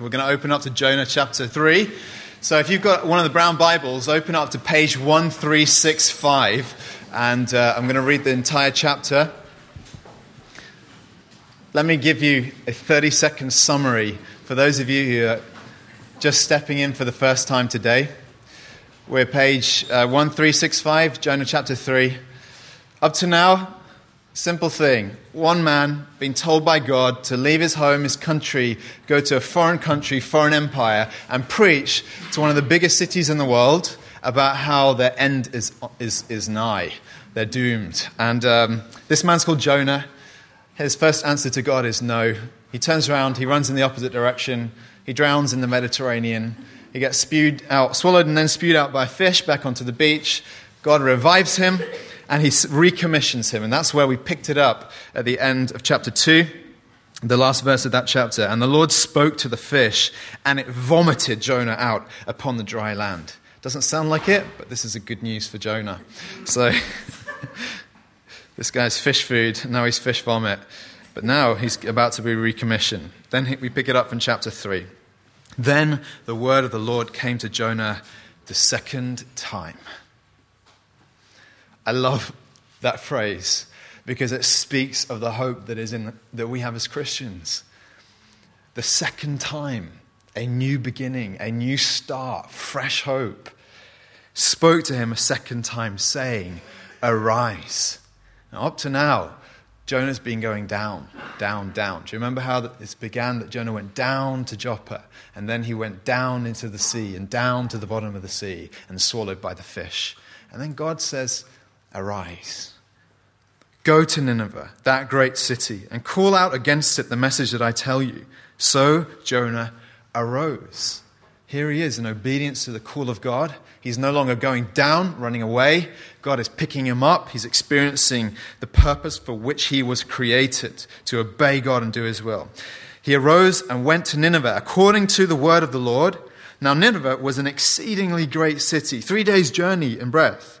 We're going to open up to Jonah chapter 3. So if you've got one of the brown Bibles, open up to page 1365, and uh, I'm going to read the entire chapter. Let me give you a 30 second summary for those of you who are just stepping in for the first time today. We're page uh, 1365, Jonah chapter 3. Up to now, Simple thing. One man being told by God to leave his home, his country, go to a foreign country, foreign empire, and preach to one of the biggest cities in the world about how their end is, is, is nigh. They're doomed. And um, this man's called Jonah. His first answer to God is no. He turns around, he runs in the opposite direction, he drowns in the Mediterranean. He gets spewed out, swallowed, and then spewed out by fish back onto the beach. God revives him and he recommissions him. And that's where we picked it up at the end of chapter 2, the last verse of that chapter. And the Lord spoke to the fish, and it vomited Jonah out upon the dry land. Doesn't sound like it, but this is a good news for Jonah. So, this guy's fish food, now he's fish vomit. But now he's about to be recommissioned. Then we pick it up from chapter 3. Then the word of the Lord came to Jonah the second time. I love that phrase because it speaks of the hope that is in that we have as Christians. The second time, a new beginning, a new start, fresh hope. Spoke to him a second time, saying, Arise. Now, up to now, Jonah's been going down, down, down. Do you remember how it began that Jonah went down to Joppa and then he went down into the sea and down to the bottom of the sea and swallowed by the fish? And then God says, Arise. Go to Nineveh, that great city, and call out against it the message that I tell you. So Jonah arose. Here he is in obedience to the call of God. He's no longer going down, running away. God is picking him up. He's experiencing the purpose for which he was created to obey God and do his will. He arose and went to Nineveh according to the word of the Lord. Now, Nineveh was an exceedingly great city, three days' journey in breadth.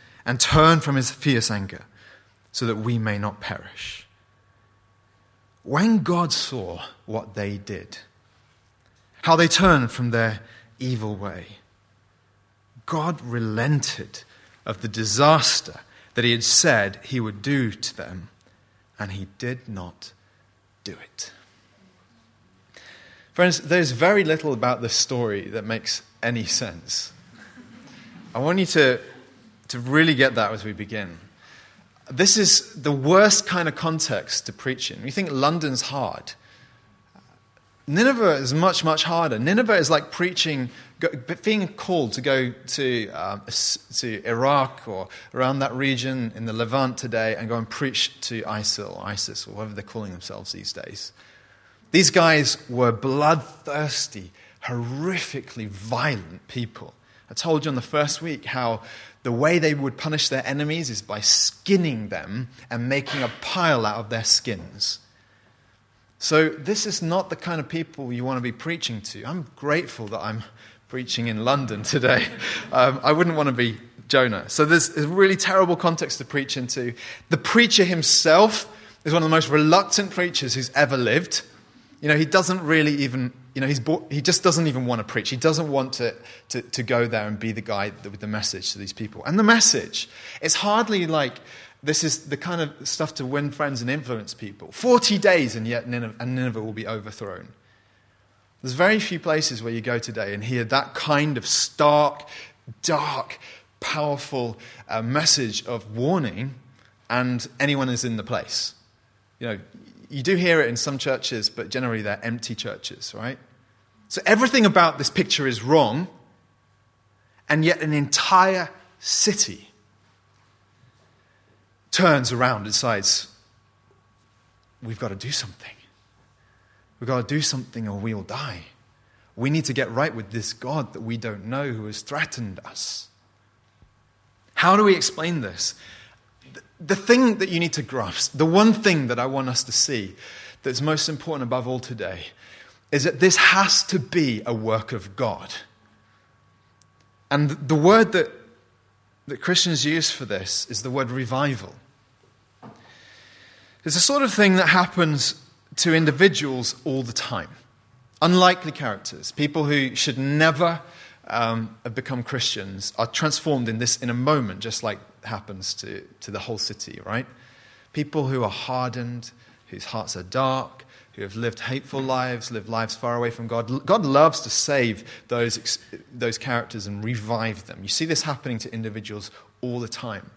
and turn from his fierce anger so that we may not perish. When God saw what they did, how they turned from their evil way, God relented of the disaster that he had said he would do to them, and he did not do it. Friends, there's very little about this story that makes any sense. I want you to to really get that as we begin. This is the worst kind of context to preach in. We think London's hard. Nineveh is much, much harder. Nineveh is like preaching, being called to go to, um, to Iraq or around that region in the Levant today and go and preach to ISIL, ISIS, or whatever they're calling themselves these days. These guys were bloodthirsty, horrifically violent people. I told you on the first week how the way they would punish their enemies is by skinning them and making a pile out of their skins. So, this is not the kind of people you want to be preaching to. I'm grateful that I'm preaching in London today. Um, I wouldn't want to be Jonah. So, there's a really terrible context to preach into. The preacher himself is one of the most reluctant preachers who's ever lived. You know, he doesn't really even you know, he's bought, he just doesn't even want to preach. He doesn't want to, to, to go there and be the guy with the message to these people. And the message, it's hardly like this is the kind of stuff to win friends and influence people. 40 days and yet Nineveh, and Nineveh will be overthrown. There's very few places where you go today and hear that kind of stark, dark, powerful uh, message of warning, and anyone is in the place. You know, you do hear it in some churches, but generally they're empty churches, right? So everything about this picture is wrong, and yet an entire city turns around and decides, we've got to do something. We've got to do something or we will die. We need to get right with this God that we don't know who has threatened us. How do we explain this? The thing that you need to grasp, the one thing that I want us to see that's most important above all today, is that this has to be a work of God. And the word that, that Christians use for this is the word revival. It's the sort of thing that happens to individuals all the time. Unlikely characters, people who should never um, have become Christians, are transformed in this in a moment, just like happens to, to the whole city, right? People who are hardened, whose hearts are dark, who have lived hateful lives, lived lives far away from God. God loves to save those, those characters and revive them. You see this happening to individuals all the time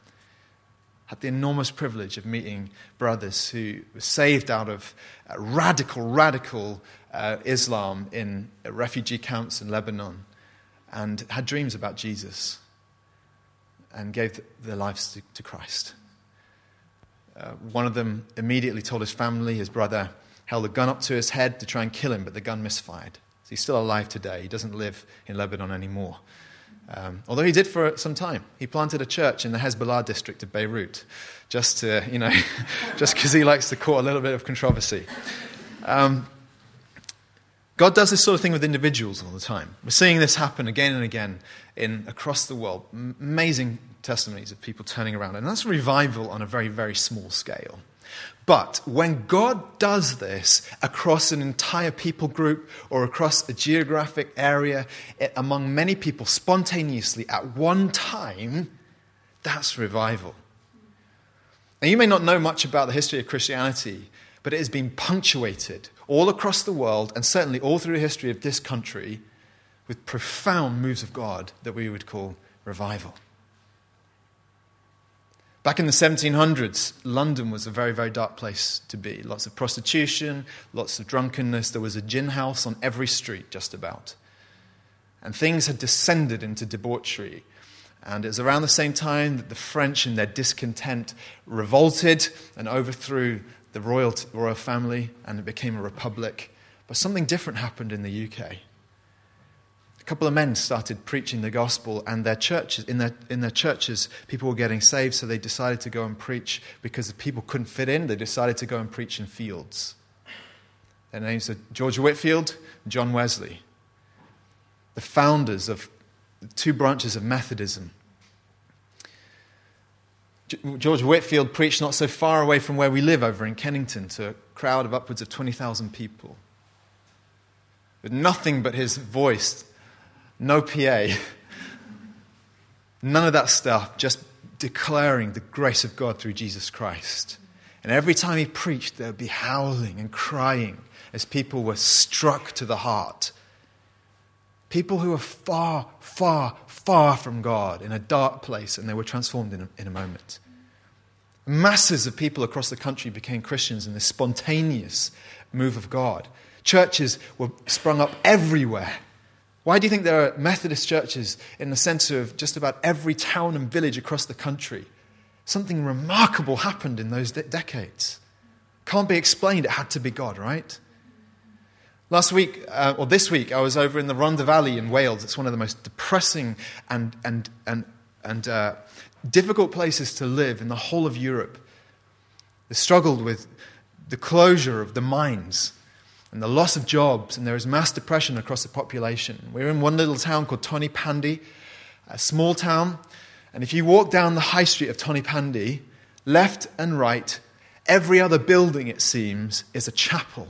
had the enormous privilege of meeting brothers who were saved out of uh, radical, radical uh, Islam in refugee camps in Lebanon and had dreams about Jesus and gave their lives to, to Christ. Uh, one of them immediately told his family, his brother held a gun up to his head to try and kill him, but the gun misfired. So he's still alive today. He doesn't live in Lebanon anymore. Um, although he did for some time. He planted a church in the Hezbollah district of Beirut, just to, you know, just because he likes to court a little bit of controversy. Um, God does this sort of thing with individuals all the time. We're seeing this happen again and again in, across the world. Amazing testimonies of people turning around. And that's revival on a very, very small scale. But when God does this across an entire people group or across a geographic area it, among many people spontaneously at one time, that's revival. Now, you may not know much about the history of Christianity, but it has been punctuated all across the world and certainly all through the history of this country with profound moves of God that we would call revival. Back in the 1700s, London was a very, very dark place to be. Lots of prostitution, lots of drunkenness. There was a gin house on every street, just about. And things had descended into debauchery. And it was around the same time that the French, in their discontent, revolted and overthrew the royal, royal family, and it became a republic. But something different happened in the UK a couple of men started preaching the gospel, and their churches, in, their, in their churches, people were getting saved, so they decided to go and preach because the people couldn't fit in. They decided to go and preach in fields. Their names are George Whitefield, John Wesley, the founders of two branches of Methodism. George Whitefield preached not so far away from where we live over in Kennington to a crowd of upwards of 20,000 people. With nothing but his voice no PA, none of that stuff, just declaring the grace of God through Jesus Christ. And every time he preached, there would be howling and crying as people were struck to the heart. People who were far, far, far from God in a dark place, and they were transformed in a, in a moment. Masses of people across the country became Christians in this spontaneous move of God. Churches were sprung up everywhere why do you think there are Methodist churches in the center of just about every town and village across the country? Something remarkable happened in those de- decades. Can't be explained. It had to be God, right? Last week, uh, or this week, I was over in the Rhondda Valley in Wales. It's one of the most depressing and, and, and, and uh, difficult places to live in the whole of Europe. They struggled with the closure of the mines and the loss of jobs, and there is mass depression across the population. We're in one little town called Tonypandy, a small town, and if you walk down the high street of Tonypandy, left and right, every other building, it seems, is a chapel.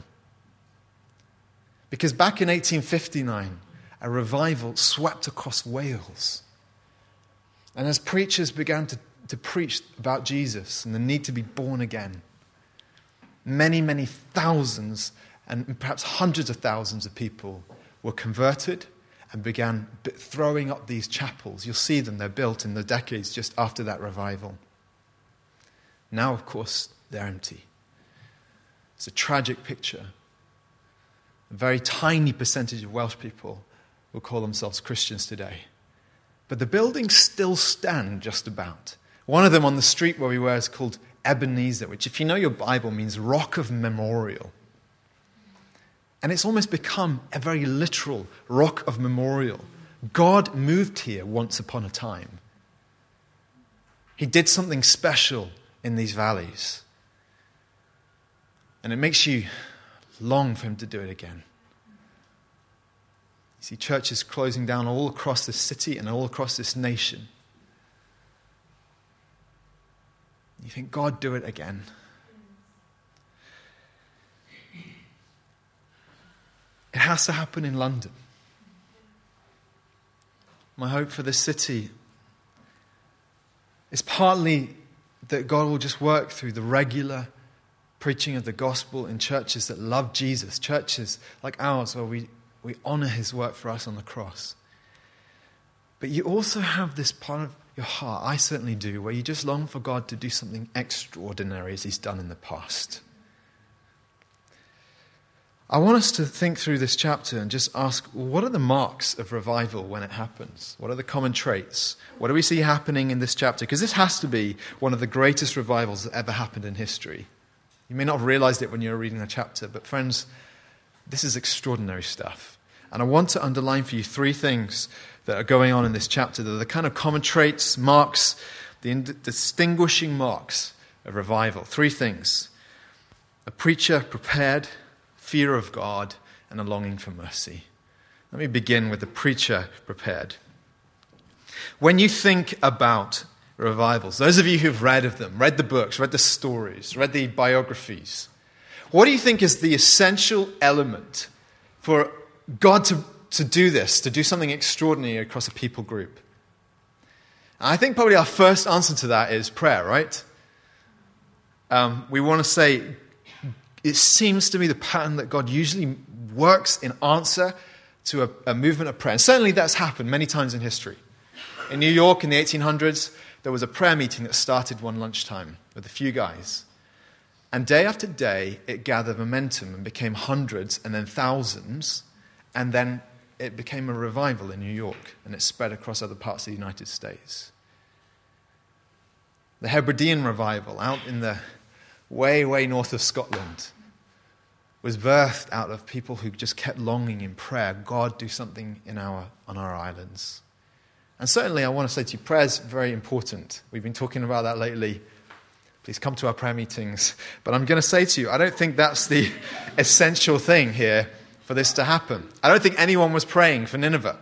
Because back in 1859, a revival swept across Wales. And as preachers began to, to preach about Jesus and the need to be born again, many, many thousands and perhaps hundreds of thousands of people were converted and began throwing up these chapels. You'll see them, they're built in the decades just after that revival. Now, of course, they're empty. It's a tragic picture. A very tiny percentage of Welsh people will call themselves Christians today. But the buildings still stand just about. One of them on the street where we were is called Ebenezer, which, if you know your Bible, means rock of memorial. And it's almost become a very literal rock of memorial. God moved here once upon a time. He did something special in these valleys. And it makes you long for Him to do it again. You see churches closing down all across this city and all across this nation. You think, God, do it again. It has to happen in London. My hope for this city is partly that God will just work through the regular preaching of the gospel in churches that love Jesus, churches like ours where we, we honor his work for us on the cross. But you also have this part of your heart, I certainly do, where you just long for God to do something extraordinary as he's done in the past. I want us to think through this chapter and just ask what are the marks of revival when it happens? What are the common traits? What do we see happening in this chapter? Because this has to be one of the greatest revivals that ever happened in history. You may not have realized it when you were reading the chapter, but friends, this is extraordinary stuff. And I want to underline for you three things that are going on in this chapter that are the kind of common traits, marks, the distinguishing marks of revival. Three things a preacher prepared fear of God, and a longing for mercy. Let me begin with the preacher prepared. When you think about revivals, those of you who've read of them, read the books, read the stories, read the biographies, what do you think is the essential element for God to, to do this, to do something extraordinary across a people group? I think probably our first answer to that is prayer, right? Um, we want to say, it seems to me the pattern that God usually works in answer to a, a, movement of prayer. And certainly that's happened many times in history. In New York in the 1800s, there was a prayer meeting that started one lunchtime with a few guys. And day after day, it gathered momentum and became hundreds and then thousands. And then it became a revival in New York and it spread across other parts of the United States. The Hebridean revival out in the way, way north of Scotland was birthed out of people who just kept longing in prayer God, do something in our, on our islands. And certainly, I want to say to you, prayer is very important. We've been talking about that lately. Please come to our prayer meetings. But I'm going to say to you, I don't think that's the essential thing here for this to happen. I don't think anyone was praying for Nineveh.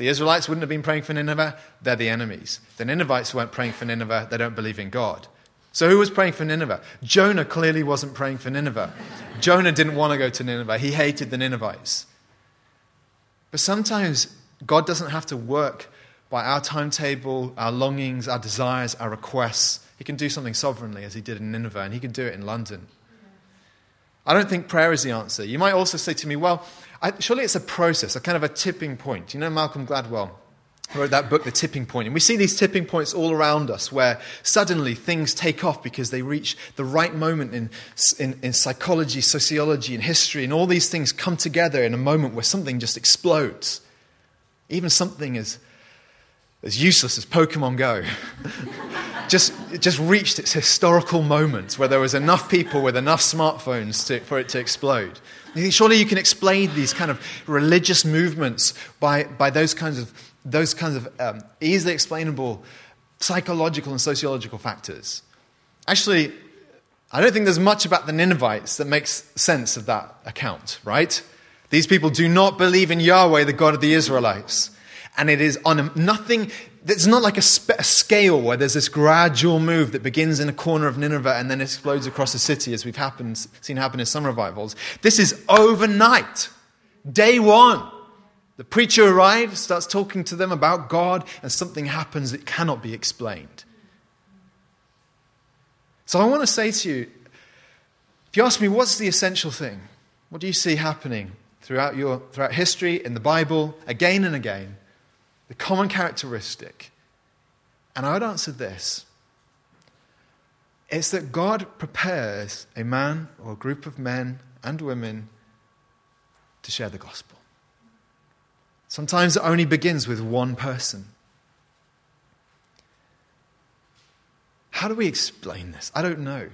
The Israelites wouldn't have been praying for Nineveh. They're the enemies. The Ninevites weren't praying for Nineveh. They don't believe in God. So, who was praying for Nineveh? Jonah clearly wasn't praying for Nineveh. Jonah didn't want to go to Nineveh, he hated the Ninevites. But sometimes God doesn't have to work by our timetable, our longings, our desires, our requests. He can do something sovereignly as he did in Nineveh, and he can do it in London. I don't think prayer is the answer. You might also say to me, well, I, surely it's a process, a kind of a tipping point. You know Malcolm Gladwell? wrote that book, The Tipping Point. And we see these tipping points all around us where suddenly things take off because they reach the right moment in, in, in, psychology, sociology, and history. And all these things come together in a moment where something just explodes. Even something as, as useless as Pokemon Go. just, just reached its historical moment where there was enough people with enough smartphones to, for it to explode. Surely you can explain these kind of religious movements by, by those kinds of those kinds of um, easily explainable psychological and sociological factors. Actually, I don't think there's much about the Ninevites that makes sense of that account, right? These people do not believe in Yahweh, the God of the Israelites. And it is on a, nothing, it's not like a, sp- a, scale where there's this gradual move that begins in a corner of Nineveh and then explodes across the city, as we've happened, seen happen in some revivals. This is overnight, day one. The preacher arrives, starts talking to them about God, and something happens that cannot be explained. So I want to say to you if you ask me, what's the essential thing? What do you see happening throughout, your, throughout history, in the Bible, again and again? The common characteristic. And I would answer this it's that God prepares a man or a group of men and women to share the gospel. Sometimes it only begins with one person. How do we explain this? I don't know.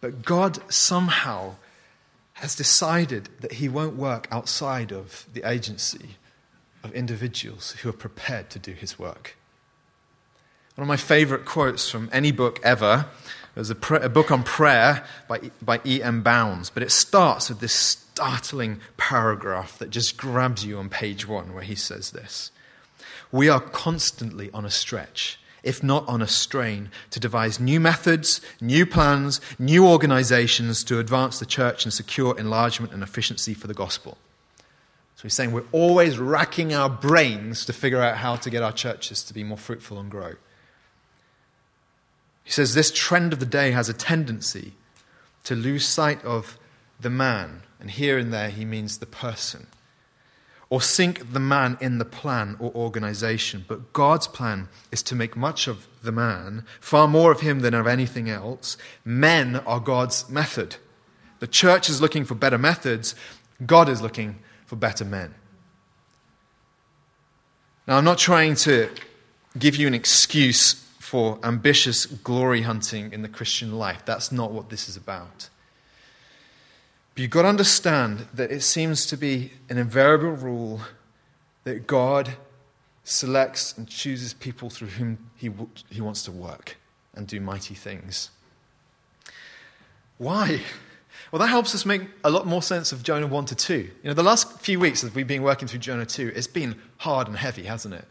But God somehow has decided that He won't work outside of the agency of individuals who are prepared to do His work. One of my favorite quotes from any book ever is a, a, book on prayer by, by E.M. Bounds, but it starts with this startling paragraph that just grabs you on page one, where he says this We are constantly on a stretch, if not on a strain, to devise new methods, new plans, new organizations to advance the church and secure enlargement and efficiency for the gospel. So he's saying we're always racking our brains to figure out how to get our churches to be more fruitful and grow. He says this trend of the day has a tendency to lose sight of the man, and here and there he means the person, or sink the man in the plan or organization. But God's plan is to make much of the man, far more of him than of anything else. Men are God's method. The church is looking for better methods, God is looking for better men. Now, I'm not trying to give you an excuse for ambitious glory hunting in the Christian life. That's not what this is about. But you've got to understand that it seems to be an invariable rule that God selects and chooses people through whom he, he wants to work and do mighty things. Why? Well, that helps us make a lot more sense of Jonah 1 to 2. You know, the last few weeks that we've been working through Jonah 2, it's been hard and heavy, hasn't it?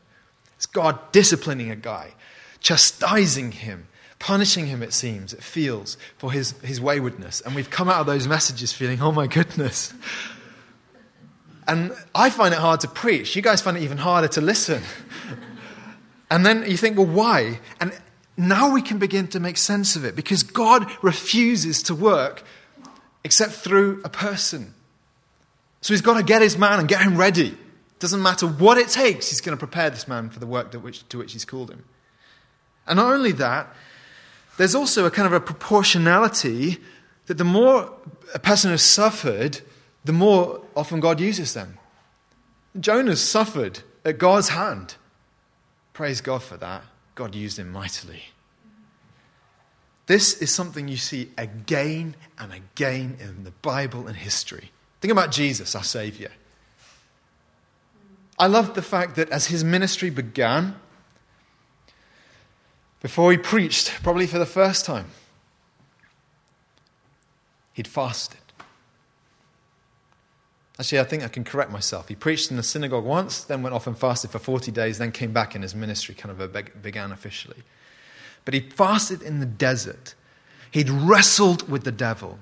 It's God disciplining a guy, chastising him, punishing him, it seems, it feels, for his, his waywardness. And we've come out of those messages feeling, oh my goodness. And I find it hard to preach. You guys find it even harder to listen. and then you think, well, why? And now we can begin to make sense of it because God refuses to work except through a person. So he's got to get his man and get him ready. Doesn't matter what it takes, he's going to prepare this man for the work to which, to which he's called him. And not only that, there's also a kind of a proportionality that the more a person has suffered, the more often God uses them. Jonah's suffered at God's hand. Praise God for that. God used him mightily. This is something you see again and again in the Bible and history. Think about Jesus, our Savior. I love the fact that as his ministry began, before he preached, probably for the first time, he'd fasted. Actually, I think I can correct myself. He preached in the synagogue once, then went off and fasted for 40 days, then came back and his ministry kind of began officially. But he fasted in the desert. He'd wrestled with the devil.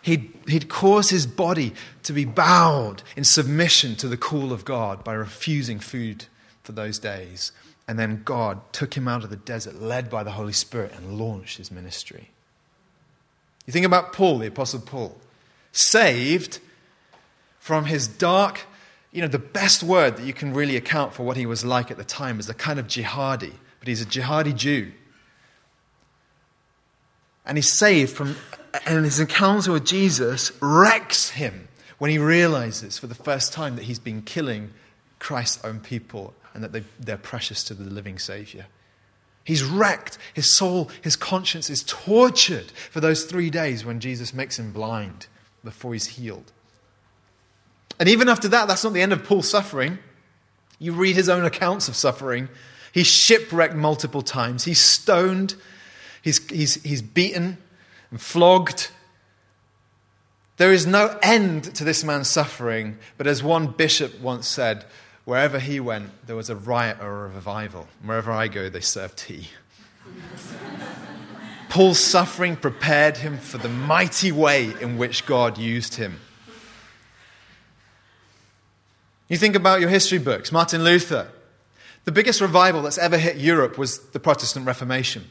He'd, he'd caused his body to be bowed in submission to the call of God by refusing food for those days. And then God took him out of the desert, led by the Holy Spirit, and launched his ministry. You think about Paul, the Apostle Paul, saved from his dark, you know, the best word that you can really account for what he was like at the time is a kind of jihadi, but he's a jihadi Jew. And he's saved from, and his encounter with Jesus wrecks him when he realizes for the first time that he's been killing Christ's own people and that they, they're precious to the living Savior. He's wrecked. His soul, his conscience is tortured for those three days when Jesus makes him blind before he's healed. And even after that, that's not the end of Paul's suffering. You read his own accounts of suffering. He's shipwrecked multiple times, he's stoned, he's, he's, he's beaten and flogged. There is no end to this man's suffering, but as one bishop once said, wherever he went, there was a riot or a revival. Wherever I go, they serve tea. Paul's suffering prepared him for the mighty way in which God used him. You think about your history books, Martin Luther. The biggest revival that's ever hit Europe was the Protestant Reformation,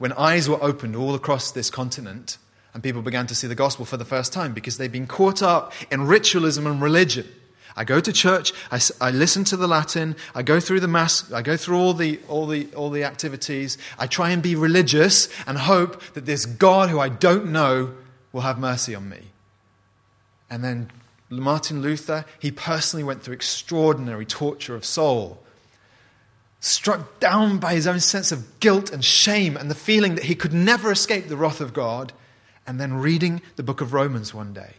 when eyes were opened all across this continent And people began to see the gospel for the first time because they'd been caught up in ritualism and religion. I go to church, I, I, listen to the Latin, I go through the Mass, I go through all the, all, the, all the activities, I try and be religious and hope that this God who I don't know will have mercy on me. And then Martin Luther, he personally went through extraordinary torture of soul, struck down by his own sense of guilt and shame and the feeling that he could never escape the wrath of God, and then reading the book of Romans one day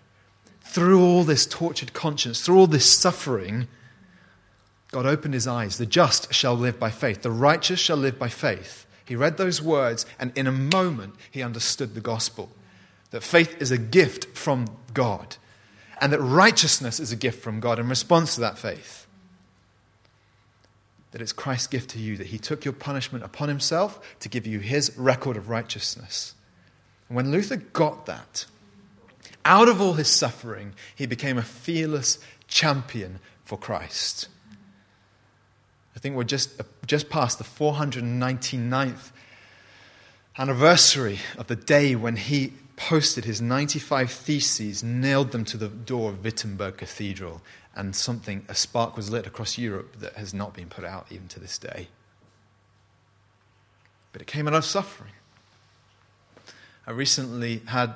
through all this tortured conscience, through all this suffering, God opened his eyes. The just shall live by faith, the righteous shall live by faith. He read those words, and in a moment, he understood the gospel that faith is a gift from God, and that righteousness is a gift from God in response to that faith. That it's Christ's gift to you, that he took your punishment upon himself to give you his record of righteousness. And when Luther got that, out of all his suffering, he became a fearless champion for Christ. I think we're just, uh, just past the 499th anniversary of the day when he posted his 95 theses, nailed them to the door of Wittenberg Cathedral, and something, a spark was lit across Europe that has not been put out even to this day. But it came out of suffering. I recently had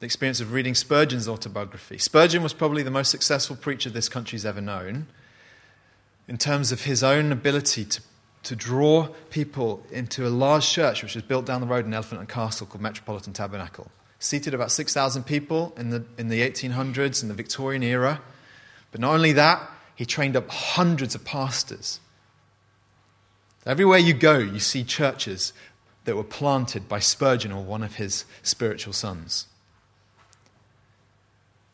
the experience of reading Spurgeon's autobiography. Spurgeon was probably the most successful preacher this country's ever known in terms of his own ability to, to draw people into a large church which was built down the road in Elephant and Castle called Metropolitan Tabernacle. Seated about 6,000 people in the, in the 1800s, in the Victorian era. But not only that, he trained up hundreds of pastors. Everywhere you go, you see churches that were planted by Spurgeon or one of his spiritual sons.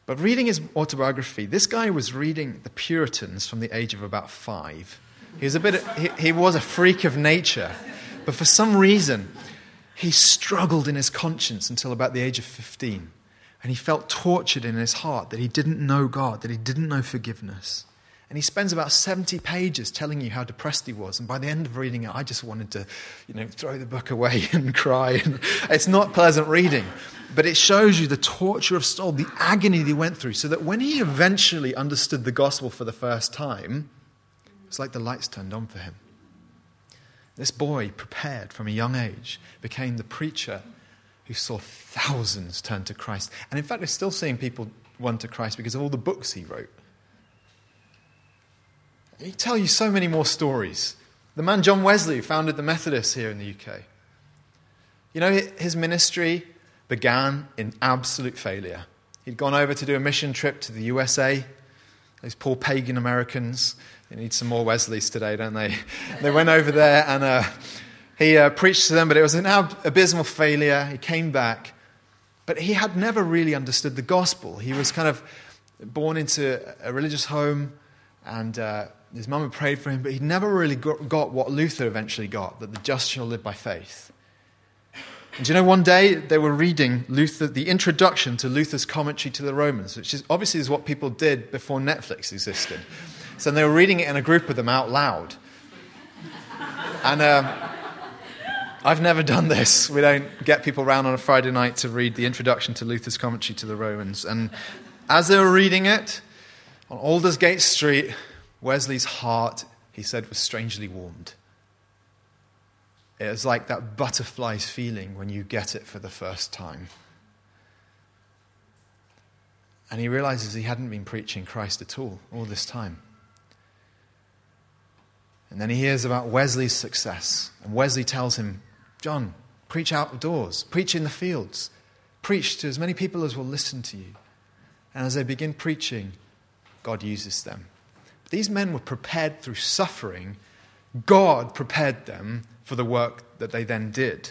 But reading his autobiography, this guy was reading the Puritans from the age of about five. He was a bit, he, he was a freak of nature, but for some reason, he struggled in his conscience until about the age of 15. And he felt tortured in his heart that he didn't know God, that he didn't know forgiveness. And he spends about 70 pages telling you how depressed he was. And by the end of reading it, I just wanted to, you know, throw the book away and cry. it's not pleasant reading. But it shows you the torture of soul, the agony that he went through, so that when he eventually understood the gospel for the first time, it's like the lights turned on for him. This boy, prepared from a young age, became the preacher who saw thousands turn to Christ. And in fact, we're still seeing people run to Christ because of all the books he wrote. He tell you so many more stories. The man John Wesley founded the Methodists here in the UK. You know, his ministry began in absolute failure. He'd gone over to do a mission trip to the USA. Those poor pagan Americans, they need some more Wesleys today, don't they? they went over there and uh, he uh, preached to them, but it was an abysmal failure. He came back, but he had never really understood the gospel. He was kind of born into a religious home, and uh, his mum had prayed for him, but he'd never really got what Luther eventually got that the just shall live by faith. And you know, one day they were reading Luther, the introduction to Luther's commentary to the Romans, which is obviously is what people did before Netflix existed. So they were reading it in a group of them out loud. And um, I've never done this. We don't get people round on a Friday night to read the introduction to Luther's commentary to the Romans. And as they were reading it on Aldersgate Street, Wesley's heart, he said, was strangely warmed. It was like that butterfly's feeling when you get it for the first time. And he realizes he hadn't been preaching Christ at all, all this time. And then he hears about Wesley's success. And Wesley tells him, John, preach outdoors, preach in the fields, preach to as many people as will listen to you. And as they begin preaching, God uses them. But these men were prepared through suffering. God prepared them for the work that they then did.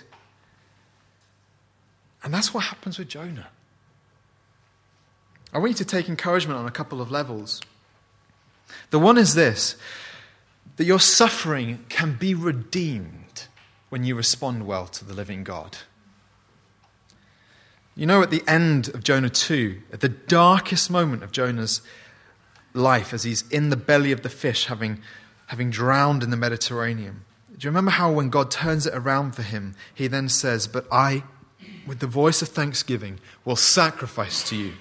And that's what happens with Jonah. I want you to take encouragement on a couple of levels. The one is this that your suffering can be redeemed when you respond well to the living God. You know, at the end of Jonah 2, at the darkest moment of Jonah's life, as he's in the belly of the fish, having, having drowned in the Mediterranean, do you remember how when God turns it around for him, he then says, But I with the voice of thanksgiving, will sacrifice to you.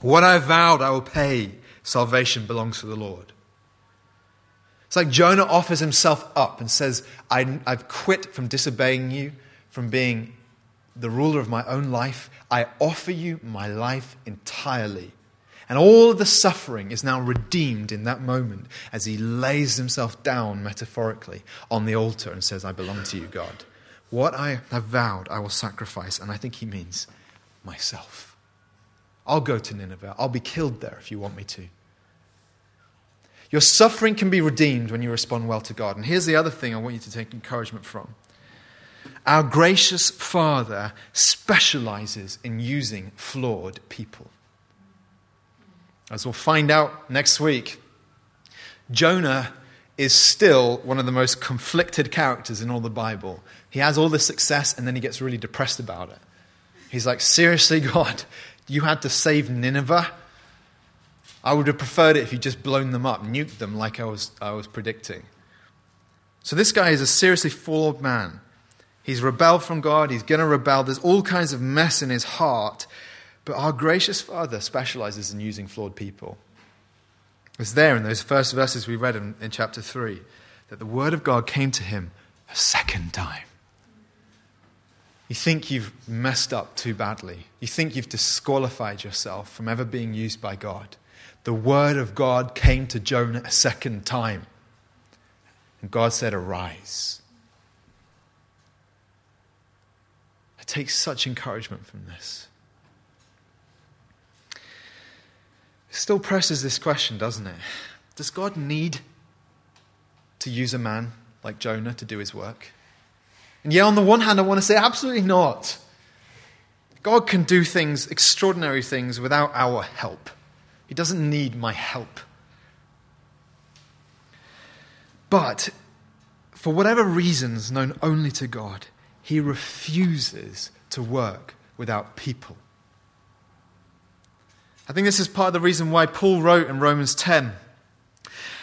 What I vowed, I will pay. Salvation belongs to the Lord. It's like Jonah offers himself up and says, I, have quit from disobeying you, from being the ruler of my own life. I offer you my life entirely. And all the suffering is now redeemed in that moment as he lays himself down metaphorically on the altar and says, I belong to you, God. What I have vowed, I will sacrifice. And I think he means myself. I'll go to Nineveh. I'll be killed there if you want me to. Your suffering can be redeemed when you respond well to God. And here's the other thing I want you to take encouragement from. Our gracious Father specializes in using flawed people. As we'll find out next week, Jonah is still one of the most conflicted characters in all the Bible. He has all this success and then he gets really depressed about it. He's like, Seriously, God, you had to save Nineveh? I would have preferred it if you just blown them up, nuked them like I was, I was predicting. So this guy is a seriously flawed man. He's rebelled from God, he's going to rebel. There's all kinds of mess in his heart. But our gracious Father specializes in using flawed people. It's there in those first verses we read in, in chapter 3 that the word of God came to him a second time. You think you've messed up too badly. You think you've disqualified yourself from ever being used by God. The word of God came to Jonah a second time. And God said, Arise. I take such encouragement from this. Still presses this question, doesn't it? Does God need to use a man like Jonah to do his work? And yeah, on the one hand, I want to say absolutely not. God can do things, extraordinary things, without our help. He doesn't need my help. But for whatever reasons known only to God, he refuses to work without people. I think this is part of the reason why Paul wrote in Romans 10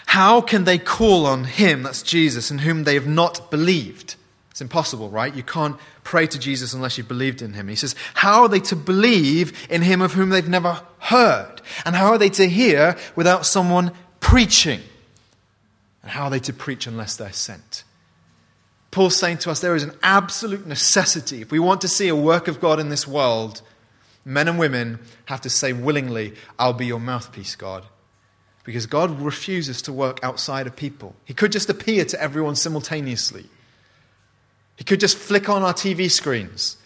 How can they call on him, that's Jesus, in whom they have not believed? It's impossible, right? You can't pray to Jesus unless you've believed in him. He says, How are they to believe in him of whom they've never heard? And how are they to hear without someone preaching? And how are they to preach unless they're sent? Paul's saying to us there is an absolute necessity. If we want to see a work of God in this world, men and women have to say willingly, I'll be your mouthpiece, God. Because God refuses to work outside of people. He could just appear to everyone simultaneously. He could just flick on our TV screens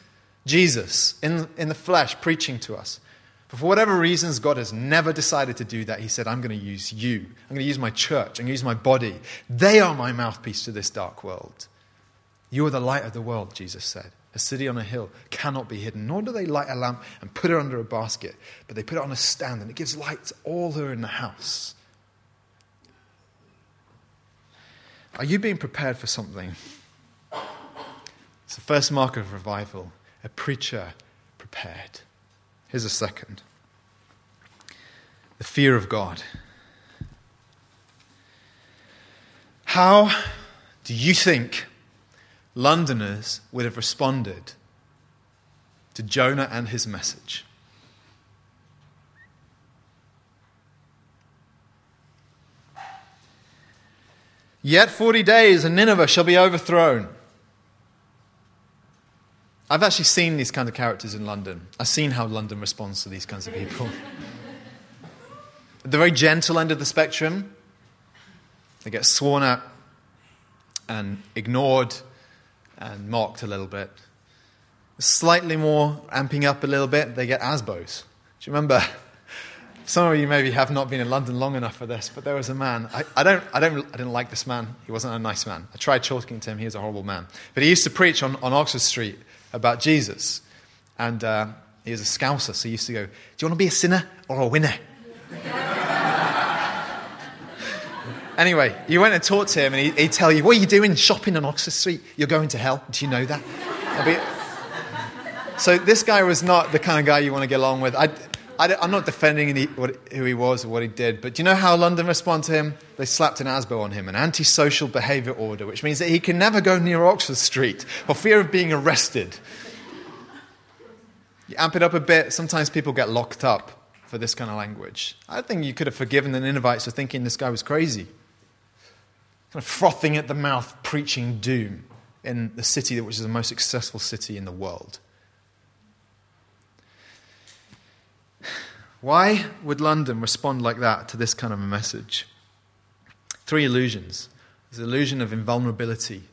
Jesus in, in the flesh preaching to us. But for whatever reasons, God has never decided to do that. He said, I'm going to use you. I'm going to use my church. I'm going to use my body. They are my mouthpiece to this dark world. You are the light of the world, Jesus said. A city on a hill cannot be hidden, nor do they light a lamp and put it under a basket, but they put it on a stand and it gives light to all who are in the house. Are you being prepared for something? It's the first mark of revival a preacher prepared. Here's a second the fear of God. How do you think Londoners would have responded to Jonah and his message? Yet 40 days and Nineveh shall be overthrown. I've actually seen these kinds of characters in London. I've seen how London responds to these kinds of people. At the very gentle end of the spectrum, they get sworn at and ignored and mocked a little bit. Slightly more amping up a little bit, they get ASBOs. Do you remember? Some of you maybe have not been in London long enough for this, but there was a man. I, I, don't, I, don't, I didn't like this man. He wasn't a nice man. I tried talking to him. He was a horrible man. But he used to preach on, on Oxford Street about Jesus. And uh, he was a scouser, so he used to go, Do you want to be a sinner or a winner? anyway, you went and talked to him, and he, would tell you, What are you doing shopping on Oxford Street? You're going to hell. Do you know that? Be... so this guy was not the kind of guy you want to get along with. I, am not defending he, what, who he was or what he did, but do you know how London responded to him? They slapped an ASBO on him, an antisocial behaviour order, which means that he can never go near Oxford Street for fear of being arrested. You amp it up a bit, sometimes people get locked up for this kind of language. I think you could have forgiven the Ninevites for thinking this guy was crazy. Kind of frothing at the mouth, preaching doom in the city which is the most successful city in the world. Why would London respond like that to this kind of a message? Three illusions. There's the illusion of invulnerability.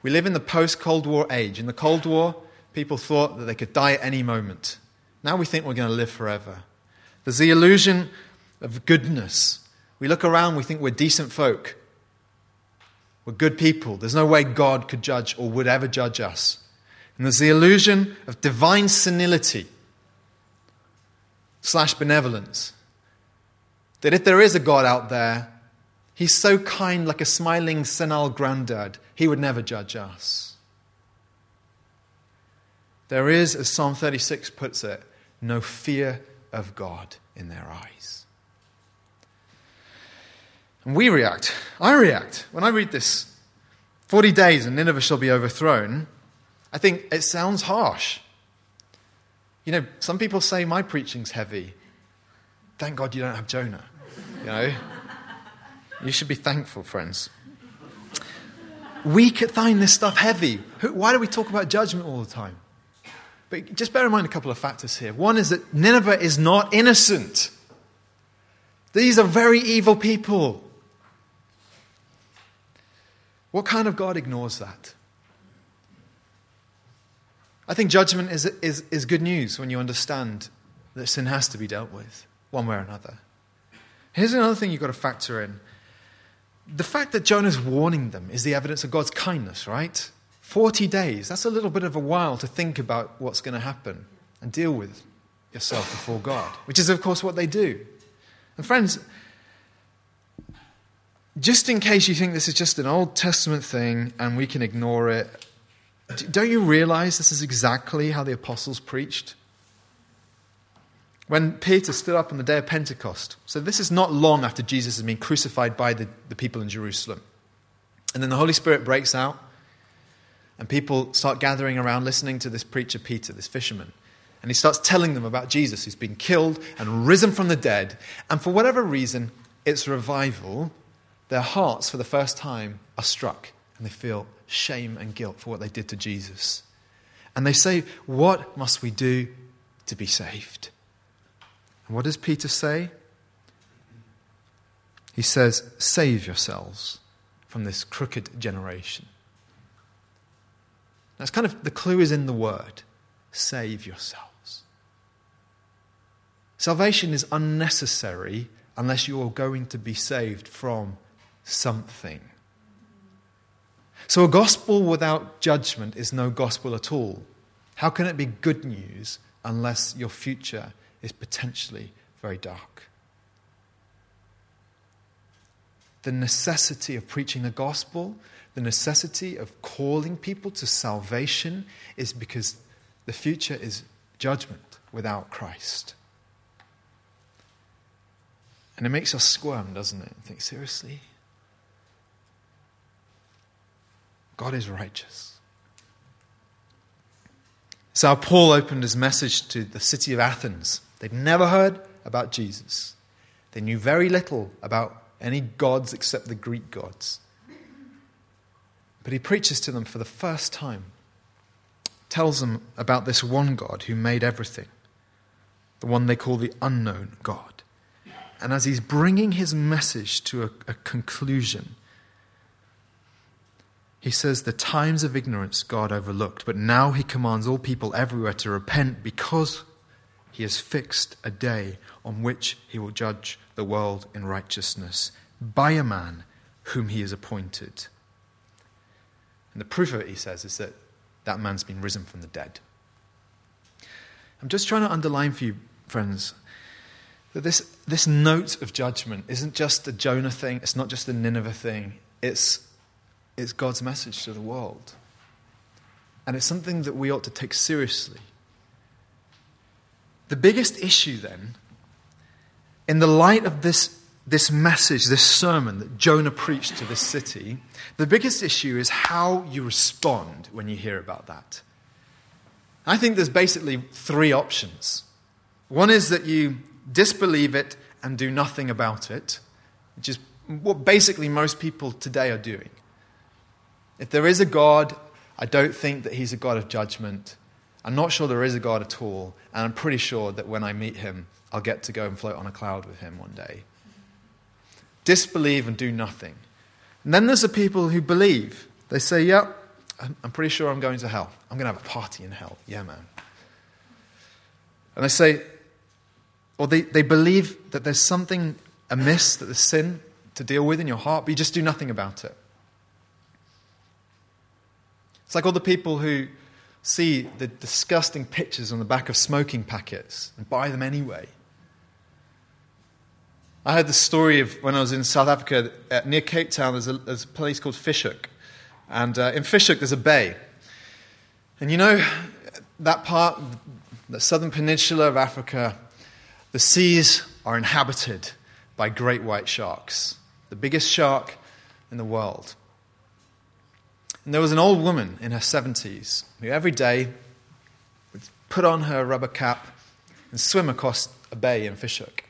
We live in the post Cold War age. In the Cold War, people thought that they could die at any moment. Now we think we're going to live forever. There's the illusion of goodness. We look around, we think we're decent folk. We're good people. There's no way God could judge or would ever judge us. And there's the illusion of divine senility slash benevolence. That if there is a God out there, he's so kind, like a smiling senile granddad, he would never judge us. There is, as Psalm 36 puts it, no fear of God in their eyes. And we react. I react. When I read this 40 days and Nineveh shall be overthrown, I think it sounds harsh. You know, some people say my preaching's heavy. Thank God you don't have Jonah. You know? you should be thankful, friends. We could find this stuff heavy. Why do we talk about judgment all the time? But just bear in mind a couple of factors here. One is that Nineveh is not innocent. These are very evil people. What kind of God ignores that? I think judgment is, is, is good news when you understand that sin has to be dealt with, one way or another. Here's another thing you've got to factor in. The fact that Jonah's warning them is the evidence of God's kindness, right? 40 days, that's a little bit of a while to think about what's going to happen and deal with yourself before God, which is, of course, what they do. And, friends, just in case you think this is just an Old Testament thing and we can ignore it, don't you realize this is exactly how the apostles preached? When Peter stood up on the day of Pentecost, so this is not long after Jesus has been crucified by the, the people in Jerusalem. And then the Holy Spirit breaks out, and people start gathering around listening to this preacher, Peter, this fisherman. And he starts telling them about Jesus, who's been killed and risen from the dead. And for whatever reason, it's revival. Their hearts, for the first time, are struck, and they feel shame and guilt for what they did to Jesus. And they say, What must we do to be saved? And what does Peter say? He says, Save yourselves from this crooked generation. That's kind of the clue is in the word save yourselves. Salvation is unnecessary unless you are going to be saved from something. So, a gospel without judgment is no gospel at all. How can it be good news unless your future is potentially very dark? The necessity of preaching the gospel, the necessity of calling people to salvation, is because the future is judgment without Christ. And it makes us squirm, doesn't it? think, seriously? God is righteous. So Paul opened his message to the city of Athens. They'd never heard about Jesus. They knew very little about any gods except the Greek gods. But he preaches to them for the first time, tells them about this one God who made everything, the one they call the unknown God. And as he's bringing his message to a, a conclusion, he says, The times of ignorance God overlooked, but now he commands all people everywhere to repent because he has fixed a day on which he will judge the world in righteousness by a man whom he has appointed. And the proof of it, he says, is that that man's been risen from the dead. I'm just trying to underline for you, friends, that this, this note of judgment isn't just a Jonah thing, it's not just a Nineveh thing, it's it's God's message to the world. And it's something that we ought to take seriously. The biggest issue, then, in the light of this, this message, this sermon that Jonah preached to this city, the biggest issue is how you respond when you hear about that. I think there's basically three options. One is that you disbelieve it and do nothing about it, which is what basically most people today are doing. If there is a God, I don't think that he's a God of judgment. I'm not sure there is a God at all, and I'm pretty sure that when I meet him, I'll get to go and float on a cloud with him one day. Disbelieve and do nothing. And then there's the people who believe. They say, Yep, yeah, I'm pretty sure I'm going to hell. I'm going to have a party in hell. Yeah, man. And they say, or they, they believe that there's something amiss, that there's sin to deal with in your heart, but you just do nothing about it. It's like all the people who see the disgusting pictures on the back of smoking packets and buy them anyway. I heard the story of when I was in South Africa, uh, near Cape Town, there's a, there's a place called Fish Hoek. And uh, in Fish Hoek, there's a bay. And you know, that part, the southern peninsula of Africa, the seas are inhabited by great white sharks, the biggest shark in the world. And there was an old woman in her 70s who every day would put on her rubber cap and swim across a bay in Fish Hoek.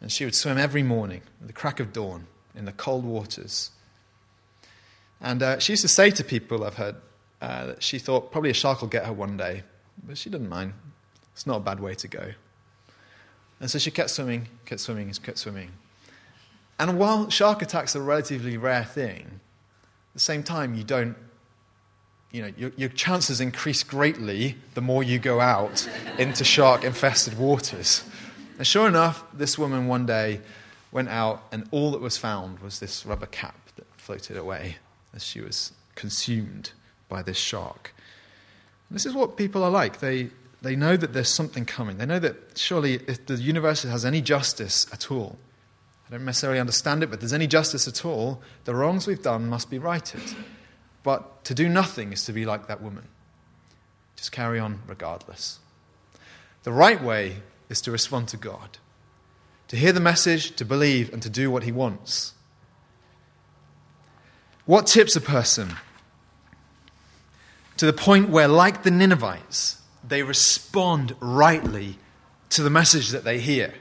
And she would swim every morning at the crack of dawn in the cold waters. And uh, she used to say to people, I've heard, uh, that she thought probably a shark will get her one day, but she didn't mind. It's not a bad way to go. And so she kept swimming, kept swimming, kept swimming. And while shark attacks are a relatively rare thing, the same time, you don't, you know, your, your chances increase greatly the more you go out into shark infested waters. And sure enough, this woman one day went out, and all that was found was this rubber cap that floated away as she was consumed by this shark. And this is what people are like. They, they know that there's something coming. They know that surely if the universe has any justice at all, I don't necessarily understand it, but there's any justice at all, the wrongs we've done must be righted. But to do nothing is to be like that woman. Just carry on regardless. The right way is to respond to God, to hear the message, to believe, and to do what He wants. What tips a person to the point where, like the Ninevites, they respond rightly to the message that they hear?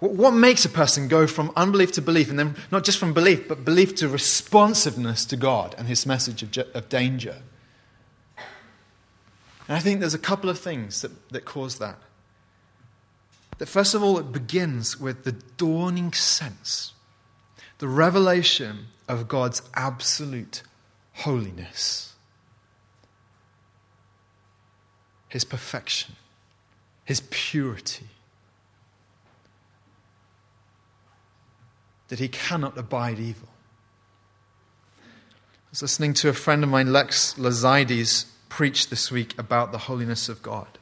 What makes a person go from unbelief to belief, and then not just from belief, but belief to responsiveness to God and His message of, of danger? And I think there's a couple of things that, that cause that. That first of all, it begins with the dawning sense, the revelation of God's absolute holiness, His perfection, His purity that he cannot abide evil. I was listening to a friend of mine, Lex Loizides, preach this week about the holiness of God.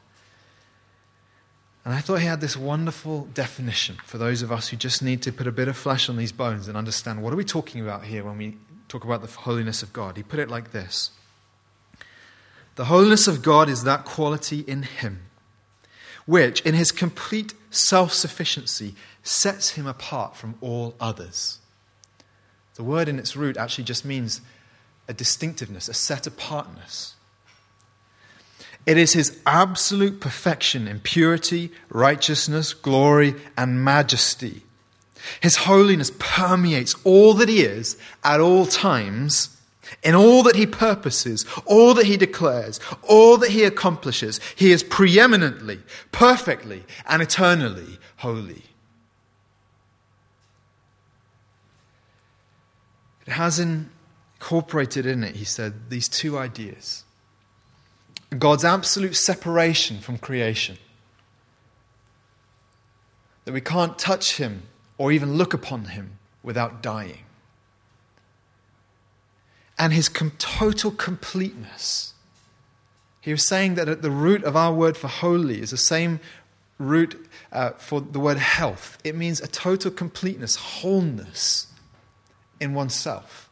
And I thought he had this wonderful definition for those of us who just need to put a bit of flesh on these bones and understand what are we talking about here when we talk about the holiness of God. He put it like this The holiness of God is that quality in him which, in his complete self sufficiency, sets him apart from all others. The word in its root actually just means a distinctiveness, a set apartness. It is his absolute perfection in purity, righteousness, glory, and majesty. His holiness permeates all that he is at all times in all that he purposes, all that he declares, all that he accomplishes, he is preeminently, perfectly, and eternally holy. It has incorporated in it, he said, these two ideas God's absolute separation from creation, that we can't touch him or even look upon him without dying and his com- total completeness. He was saying that at the root of our word for holy is the same root uh, for the word health. It means a total completeness, wholeness in oneself,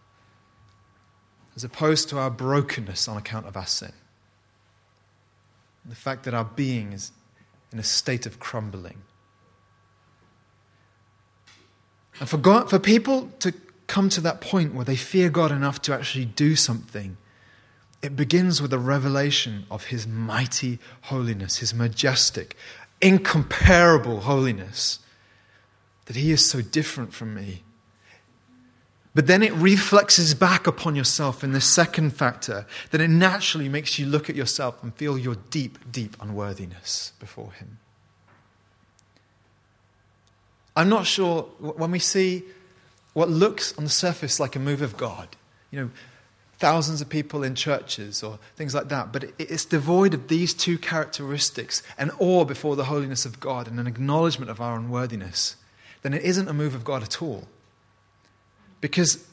as opposed to our brokenness on account of our sin. The fact that our being is in a state of crumbling. And for, God, for people to come to that point where they fear God enough to actually do something It begins with a revelation of his mighty holiness, his majestic, incomparable holiness, that he is so different from me. But then it reflexes back upon yourself in the second factor, that it naturally makes you look at yourself and feel your deep, deep unworthiness before him. I'm not sure when we see what looks on the surface like a move of God, you know, thousands of people in churches or things like that, but it's devoid of these two characteristics an awe before the holiness of God and an acknowledgement of our unworthiness, then it isn't a move of God at all. Because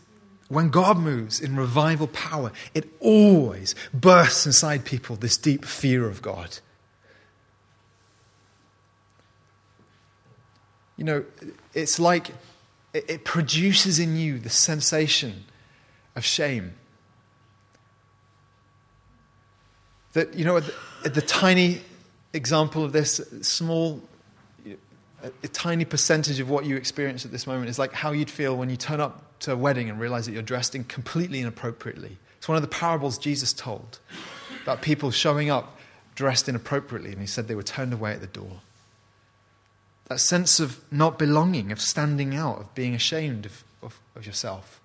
when God moves in revival power, it always bursts inside people this deep fear of God. You know, it's like it produces in you the sensation of shame. That, you know, the, the tiny example of this, small, a, a tiny percentage of what you experience at this moment is like how you'd feel when you turn up to a wedding and realize that you're dressed in completely inappropriately. It's one of the parables Jesus told about people showing up dressed inappropriately, and he said they were turned away at the door. That sense of not belonging, of standing out, of being ashamed of, of, of yourself.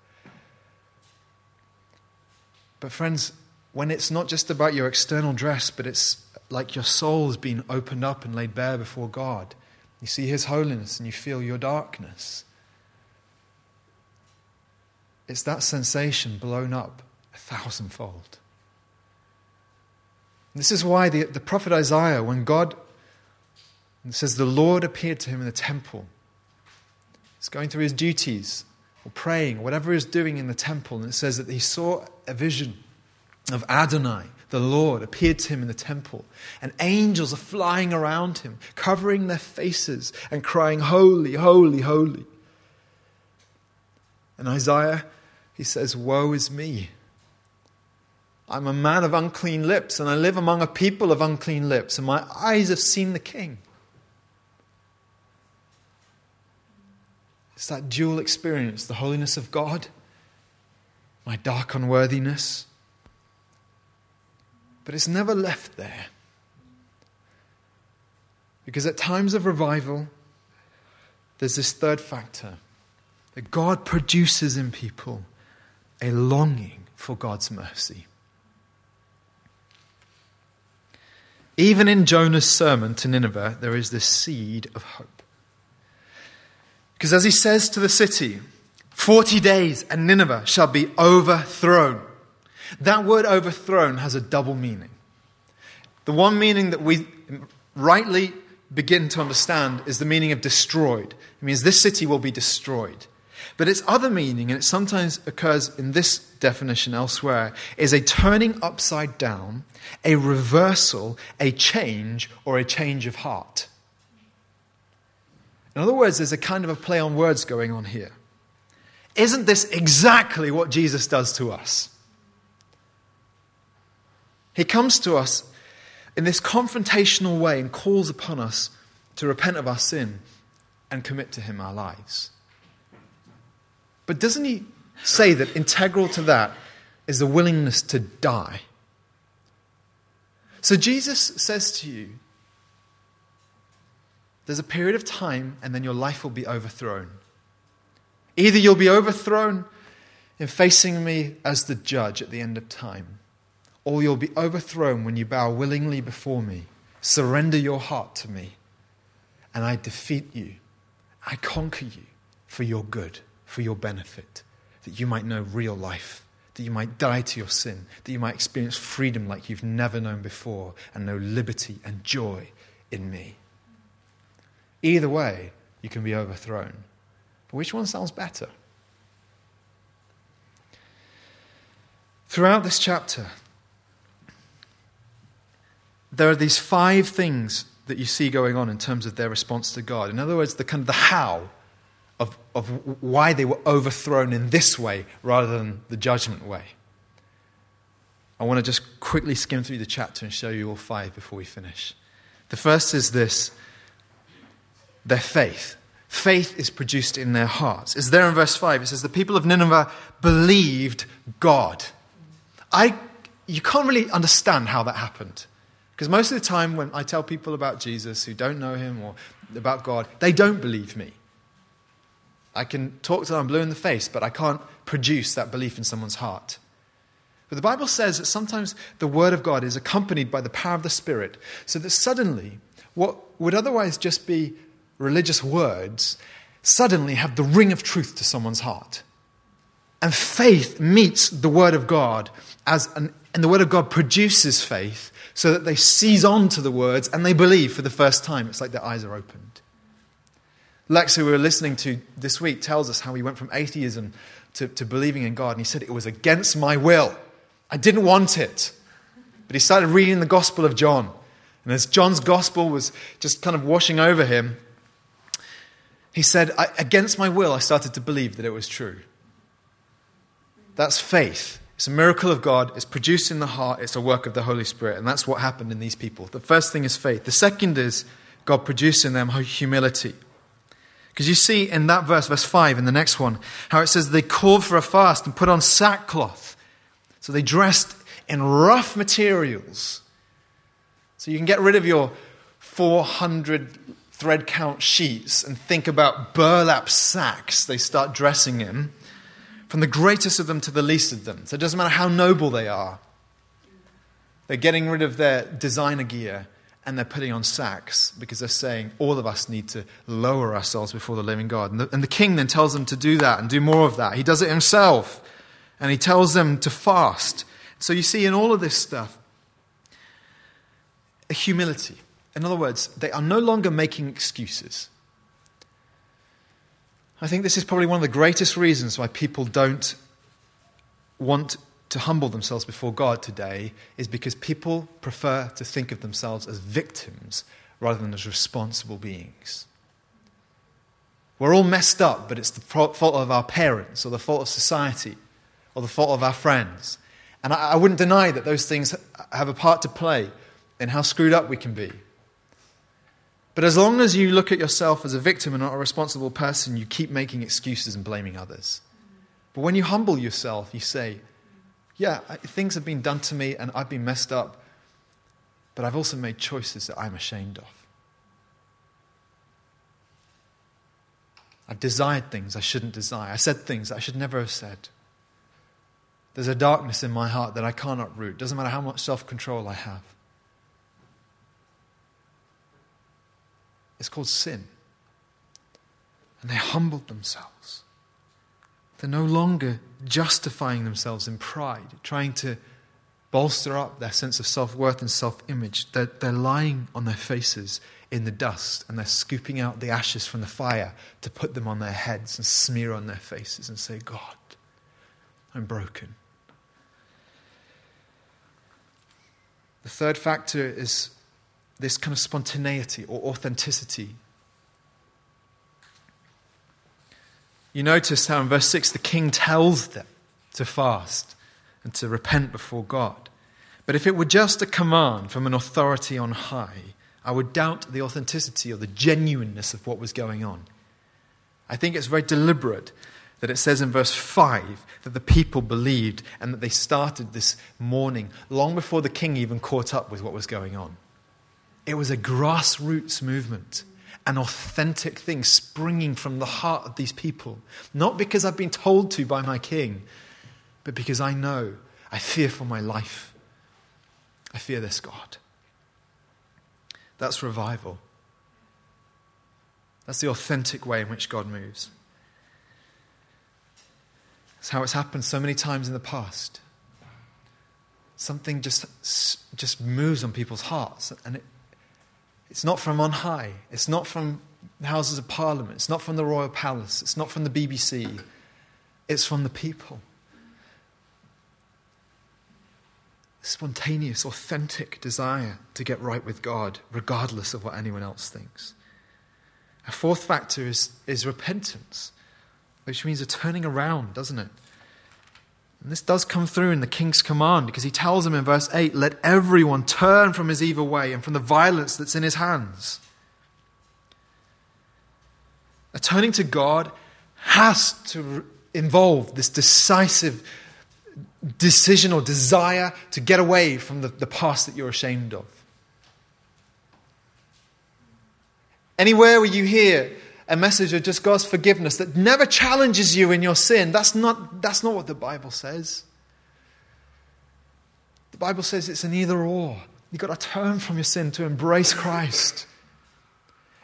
But, friends, when it's not just about your external dress, but it's like your soul has been opened up and laid bare before God, you see His holiness and you feel your darkness. It's that sensation blown up a thousandfold. This is why the, the prophet Isaiah, when God says, The Lord appeared to him in the temple. He's going through his duties or praying, whatever he's doing in the temple. And it says that he saw a vision of Adonai, the Lord, appeared to him in the temple. And angels are flying around him, covering their faces and crying, Holy, holy, holy. And Isaiah, he says, Woe is me. I'm a man of unclean lips, and I live among a people of unclean lips, and my eyes have seen the King. It's that dual experience the holiness of God, my dark unworthiness. But it's never left there. Because at times of revival, there's this third factor that God produces in people a longing for God's mercy. Even in Jonah's sermon to Nineveh, there is this seed of hope. Because as he says to the city, 40 days and Nineveh shall be overthrown. That word overthrown has a double meaning. The one meaning that we rightly begin to understand is the meaning of destroyed. It means this city will be destroyed. But its other meaning, and it sometimes occurs in this definition elsewhere, is a turning upside down, a reversal, a change, or a change of heart. In other words, there's a kind of a play on words going on here. Isn't this exactly what Jesus does to us? He comes to us in this confrontational way and calls upon us to repent of our sin and commit to Him our lives. But doesn't He say that integral to that is the willingness to die? So Jesus says to you, there's a period of time, and then your life will be overthrown. Either you'll be overthrown in facing me as the judge at the end of time, or you'll be overthrown when you bow willingly before me, surrender your heart to me, and I defeat you. I conquer you for your good, for your benefit, that you might know real life, that you might die to your sin, that you might experience freedom like you've never known before, and know liberty and joy in me. Either way, you can be overthrown. But which one sounds better? Throughout this chapter, there are these five things that you see going on in terms of their response to God. In other words, the kind of the how of, of why they were overthrown in this way rather than the judgment way. I want to just quickly skim through the chapter and show you all five before we finish. The first is this their faith. Faith is produced in their hearts. It's there in verse 5. It says, The people of Nineveh believed God. I, you can't really understand how that happened. Because most of the time, when I tell people about Jesus who don't know him or about God, they don't believe me. I can talk to them blue in the face, but I can't produce that belief in someone's heart. But the Bible says that sometimes the Word of God is accompanied by the power of the Spirit, so that suddenly what would otherwise just be religious words suddenly have the ring of truth to someone's heart. And faith meets the Word of God as an, and the Word of God produces faith so that they seize on to the words and they believe for the first time. It's like their eyes are opened. Lex, who we were listening to this week, tells us how he went from atheism to, to believing in God, and he said, It was against my will. I didn't want it. But he started reading the Gospel of John. And as John's Gospel was just kind of washing over him, he said, Against my will, I started to believe that it was true. That's faith. It's a miracle of God. It's produced in the heart. It's a work of the Holy Spirit. And that's what happened in these people. The first thing is faith. The second is God produced in them humility. Because you see in that verse, verse 5, in the next one, how it says they called for a fast and put on sackcloth. So they dressed in rough materials. So you can get rid of your 400 thread count sheets and think about burlap sacks they start dressing in, from the greatest of them to the least of them. So it doesn't matter how noble they are. They're getting rid of their designer gear and they're putting on sacks because they're saying all of us need to lower ourselves before the living God. And the, and the, king then tells them to do that and do more of that. He does it himself and he tells them to fast. So you see in all of this stuff a humility. In other words, they are no longer making excuses. I think this is probably one of the greatest reasons why people don't want to humble themselves before God today is because people prefer to think of themselves as victims rather than as responsible beings. We're all messed up, but it's the fault of our parents or the fault of society or the fault of our friends. And I, wouldn't deny that those things have a part to play in how screwed up we can be. But as long as you look at yourself as a victim and not a responsible person, you keep making excuses and blaming others. But when you humble yourself, you say, yeah, things have been done to me and I've been messed up, but I've also made choices that I'm ashamed of. I've desired things I shouldn't desire. I said things I should never have said. There's a darkness in my heart that I cannot root. Doesn't matter how much self control I have. It's called sin. And they humbled themselves. They're no longer justifying themselves in pride, trying to bolster up their sense of self worth and self image. They're, they're lying on their faces in the dust and they're scooping out the ashes from the fire to put them on their heads and smear on their faces and say, God, I'm broken. The third factor is this kind of spontaneity or authenticity You notice how in verse 6 the king tells them to fast and to repent before God. But if it were just a command from an authority on high, I would doubt the authenticity or the genuineness of what was going on. I think it's very deliberate that it says in verse 5 that the people believed and that they started this mourning long before the king even caught up with what was going on. It was a grassroots movement an authentic thing springing from the heart of these people. Not because I've been told to by my king, but because I know, I fear for my life. I fear this God. That's revival. That's the authentic way in which God moves. That's how it's happened so many times in the past. Something just, just moves on people's hearts, and it, it's not from on high. It's not from the Houses of Parliament. It's not from the Royal Palace. It's not from the BBC. It's from the people. Spontaneous, authentic desire to get right with God, regardless of what anyone else thinks. A fourth factor is, is repentance, which means a turning around, doesn't it? And this does come through in the king's command because he tells them in verse 8 let everyone turn from his evil way and from the violence that's in his hands. A turning to God has to involve this decisive decision or desire to get away from the, the past that you're ashamed of. Anywhere where you hear a message of just God's forgiveness that never challenges you in your sin, that's not, that's not what the Bible says. The Bible says it's an either or. You've got to turn from your sin to embrace Christ.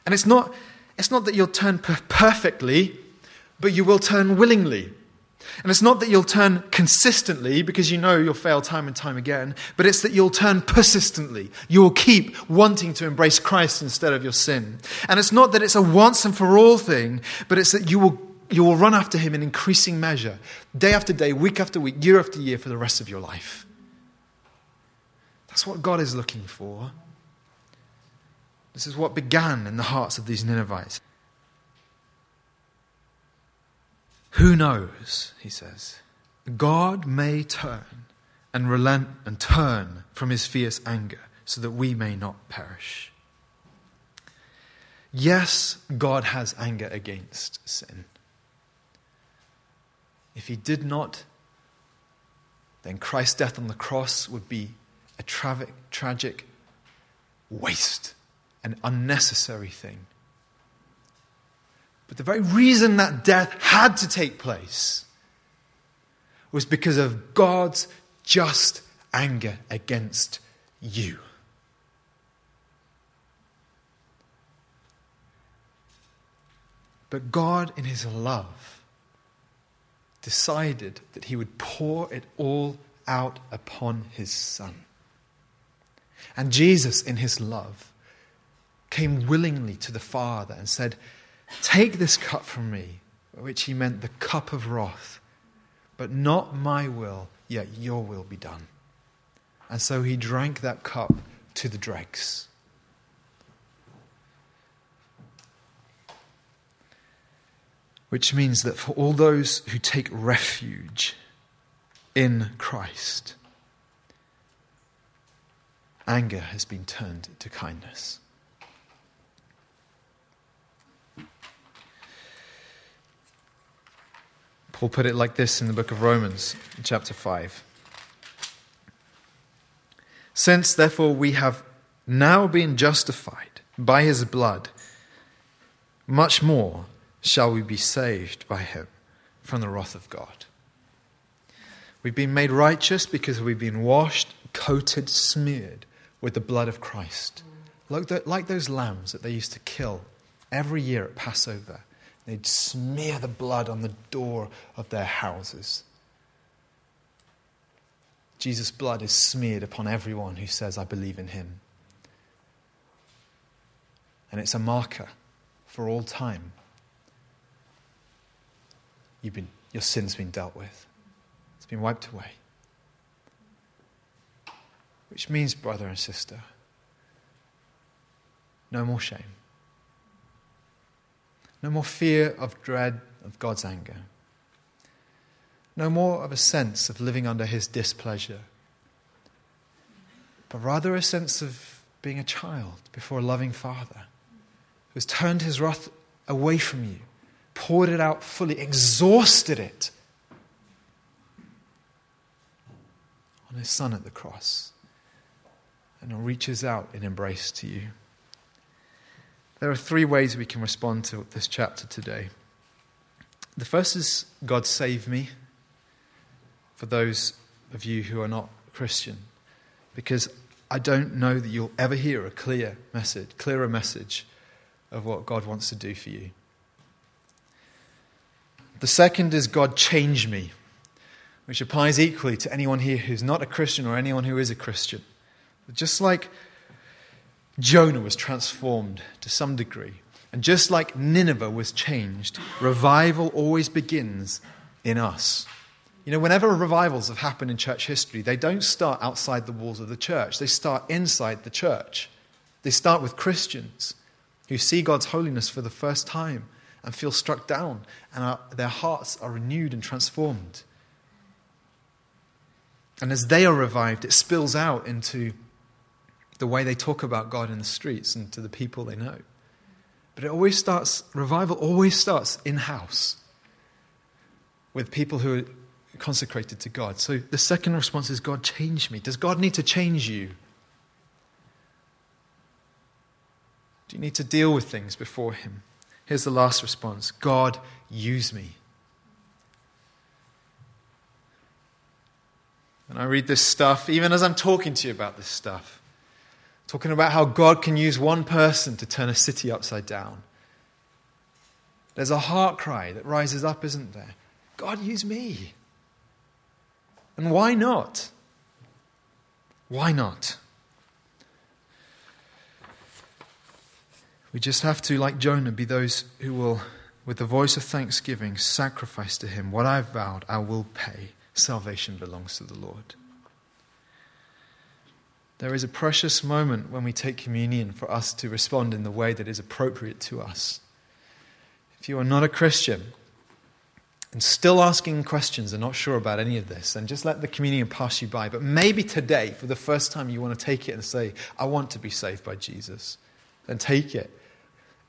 And it's not, it's not that you'll turn per- perfectly, but you will turn willingly. And it's not that you'll turn consistently because you know you'll fail time and time again, but it's that you'll turn persistently. You will keep wanting to embrace Christ instead of your sin. And it's not that it's a once and for all thing, but it's that you will, you will run after Him in increasing measure, day after day, week after week, year after year for the rest of your life. That's what God is looking for. This is what began in the hearts of these Ninevites. Who knows, he says, God may turn and relent and turn from his fierce anger so that we may not perish. Yes, God has anger against sin. If he did not, then Christ's death on the cross would be a tragic, tragic waste, an unnecessary thing. But the very reason that death had to take place was because of God's just anger against you. But God, in His love, decided that He would pour it all out upon His Son. And Jesus, in His love, came willingly to the Father and said, Take this cup from me, which he meant the cup of wrath, but not my will, yet your will be done. And so he drank that cup to the dregs. Which means that for all those who take refuge in Christ, anger has been turned to kindness. Paul put it like this in the book of Romans, chapter 5. Since, therefore, we have now been justified by his blood, much more shall we be saved by him from the wrath of God. We've been made righteous because we've been washed, coated, smeared with the blood of Christ. Like, those lambs that they used to kill every year at Passover They'd smear the blood on the door of their houses. Jesus' blood is smeared upon everyone who says, I believe in him. And it's a marker for all time. You've been, your sin's been dealt with, it's been wiped away. Which means, brother and sister, no more shame. No more fear of dread of God's anger. No more of a sense of living under his displeasure, but rather a sense of being a child before a loving father who has turned his wrath away from you, poured it out fully, exhausted it on his son at the cross, and reaches out in embrace to you. There are three ways we can respond to this chapter today. The first is God save me for those of you who are not Christian, because I don't know that you'll ever hear a clear message, clearer message of what God wants to do for you. The second is God change me, which applies equally to anyone here who's not a Christian or anyone who is a Christian. Just like Jonah was transformed to some degree. And just like Nineveh was changed, revival always begins in us. You know, whenever revivals have happened in church history, they don't start outside the walls of the church, they start inside the church. They start with Christians who see God's holiness for the first time and feel struck down, and are, their hearts are renewed and transformed. And as they are revived, it spills out into the way they talk about God in the streets and to the people they know. But it always starts, revival always starts in house with people who are consecrated to God. So the second response is God, change me. Does God need to change you? Do you need to deal with things before Him? Here's the last response God, use me. And I read this stuff, even as I'm talking to you about this stuff, talking about how God can use one person to turn a city upside down. There's a heart cry that rises up, isn't there? God, use me. And why not? Why not? We just have to, like Jonah, be those who will, with the voice of thanksgiving, sacrifice to him what I've vowed I will pay. Salvation belongs to the Lord. There is a precious moment when we take communion for us to respond in the way that is appropriate to us. If you are not a Christian and still asking questions and not sure about any of this, then just let the communion pass you by. But maybe today, for the first time, you want to take it and say, I want to be saved by Jesus. Then take it.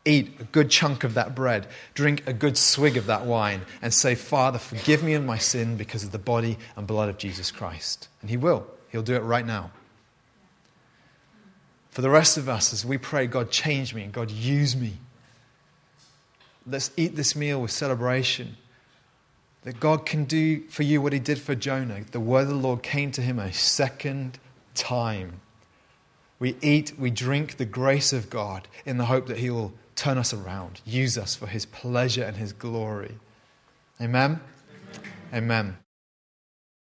Eat a good chunk of that bread, drink a good swig of that wine, and say, Father, forgive me of my sin because of the body and blood of Jesus Christ. And He will. He'll do it right now. For the rest of us, as we pray, God, change me and God, use me. Let's eat this meal with celebration. That God can do for you what He did for Jonah. The word of the Lord came to him a second time. We eat, we drink the grace of God in the hope that He will turn us around, use us for His pleasure and His glory. Amen? Amen. Amen.